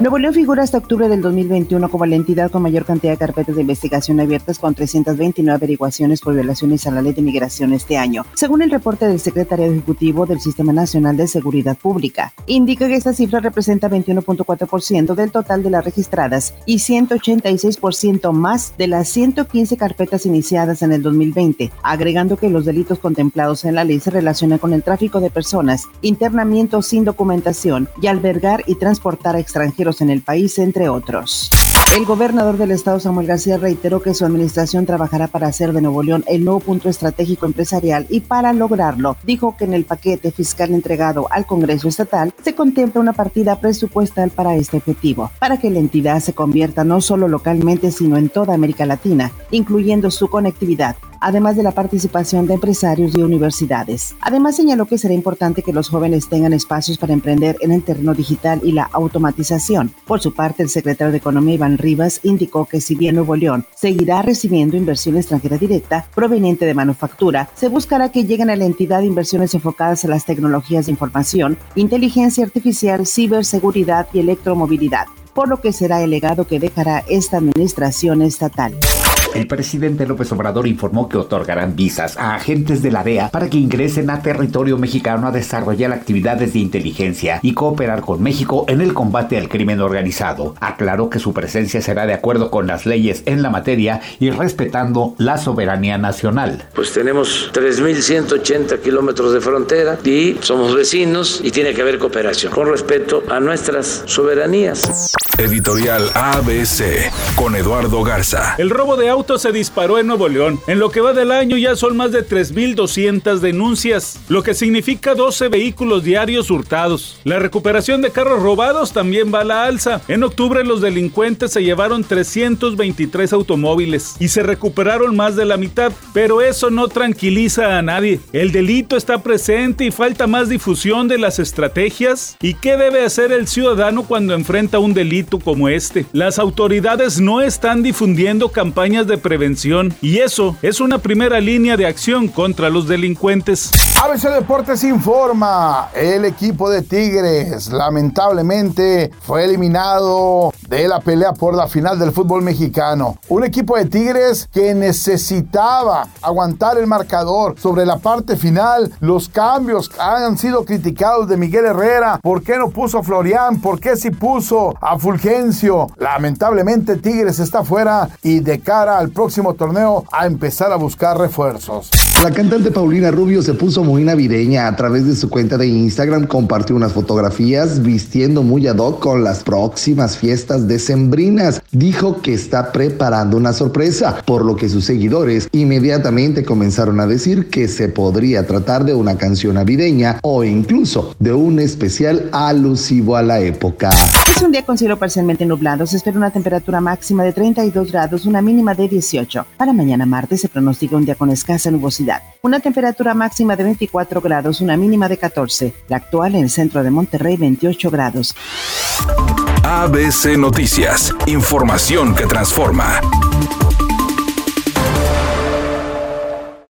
Nuevo León figura hasta octubre del 2021 como la entidad con mayor cantidad de carpetas de investigación abiertas con 329 averiguaciones por violaciones a la ley de migración este año, según el reporte del secretario ejecutivo del Sistema Nacional de Seguridad Pública. Indica que esta cifra representa 21.4% del total de las registradas y 186% más de las 115 carpetas iniciadas en el 2020, agregando que los delitos contemplados en la ley se relacionan con el tráfico de personas, internamiento sin documentación y albergar y transportar a extranjeros en el país, entre otros. El gobernador del estado Samuel García reiteró que su administración trabajará para hacer de Nuevo León el nuevo punto estratégico empresarial y para lograrlo dijo que en el paquete fiscal entregado al Congreso Estatal se contempla una partida presupuestal para este objetivo, para que la entidad se convierta no solo localmente sino en toda América Latina, incluyendo su conectividad, además de la participación de empresarios y universidades. Además señaló que será importante que los jóvenes tengan espacios para emprender en el terreno digital y la automatización. Por su parte, el secretario de Economía Iván Rivas indicó que si bien Nuevo León seguirá recibiendo inversión extranjera directa proveniente de manufactura, se buscará que lleguen a la entidad inversiones enfocadas a las tecnologías de información, inteligencia artificial, ciberseguridad y electromovilidad, por lo que será el legado que dejará esta administración estatal. El presidente López Obrador informó que otorgarán visas a agentes de la DEA para que ingresen a territorio mexicano a desarrollar actividades de inteligencia y cooperar con México en el combate al crimen organizado. Aclaró que su presencia será de acuerdo con las leyes en la materia y respetando la soberanía nacional. Pues tenemos 3.180 kilómetros de frontera y somos vecinos y tiene que haber cooperación con respeto a nuestras soberanías. Editorial ABC con Eduardo Garza. El robo de se disparó en Nuevo León. En lo que va del año ya son más de 3.200 denuncias, lo que significa 12 vehículos diarios hurtados. La recuperación de carros robados también va a la alza. En octubre los delincuentes se llevaron 323 automóviles y se recuperaron más de la mitad, pero eso no tranquiliza a nadie. El delito está presente y falta más difusión de las estrategias. ¿Y qué debe hacer el ciudadano cuando enfrenta un delito? como este. Las autoridades no están difundiendo campañas de prevención y eso es una primera línea de acción contra los delincuentes. ABC Deportes informa, el equipo de Tigres lamentablemente fue eliminado de la pelea por la final del fútbol mexicano. Un equipo de Tigres que necesitaba aguantar el marcador sobre la parte final. Los cambios han sido criticados de Miguel Herrera. ¿Por qué no puso a Florian? ¿Por qué si puso a Fulgencio? Lamentablemente Tigres está fuera y de cara al próximo torneo a empezar a buscar refuerzos. La cantante Paulina Rubio se puso muy navideña. A través de su cuenta de Instagram compartió unas fotografías vistiendo muy ad hoc con las próximas fiestas decembrinas. Dijo que está preparando una sorpresa, por lo que sus seguidores inmediatamente comenzaron a decir que se podría tratar de una canción navideña o incluso de un especial alusivo a la época. Es un día con cielo parcialmente nublado. Se espera una temperatura máxima de 32 grados, una mínima de 18. Para mañana martes se pronostica un día con escasa nubosidad. Una temperatura máxima de 24 grados, una mínima de 14. La actual en el centro de Monterrey, 28 grados. ABC Noticias. Información que transforma.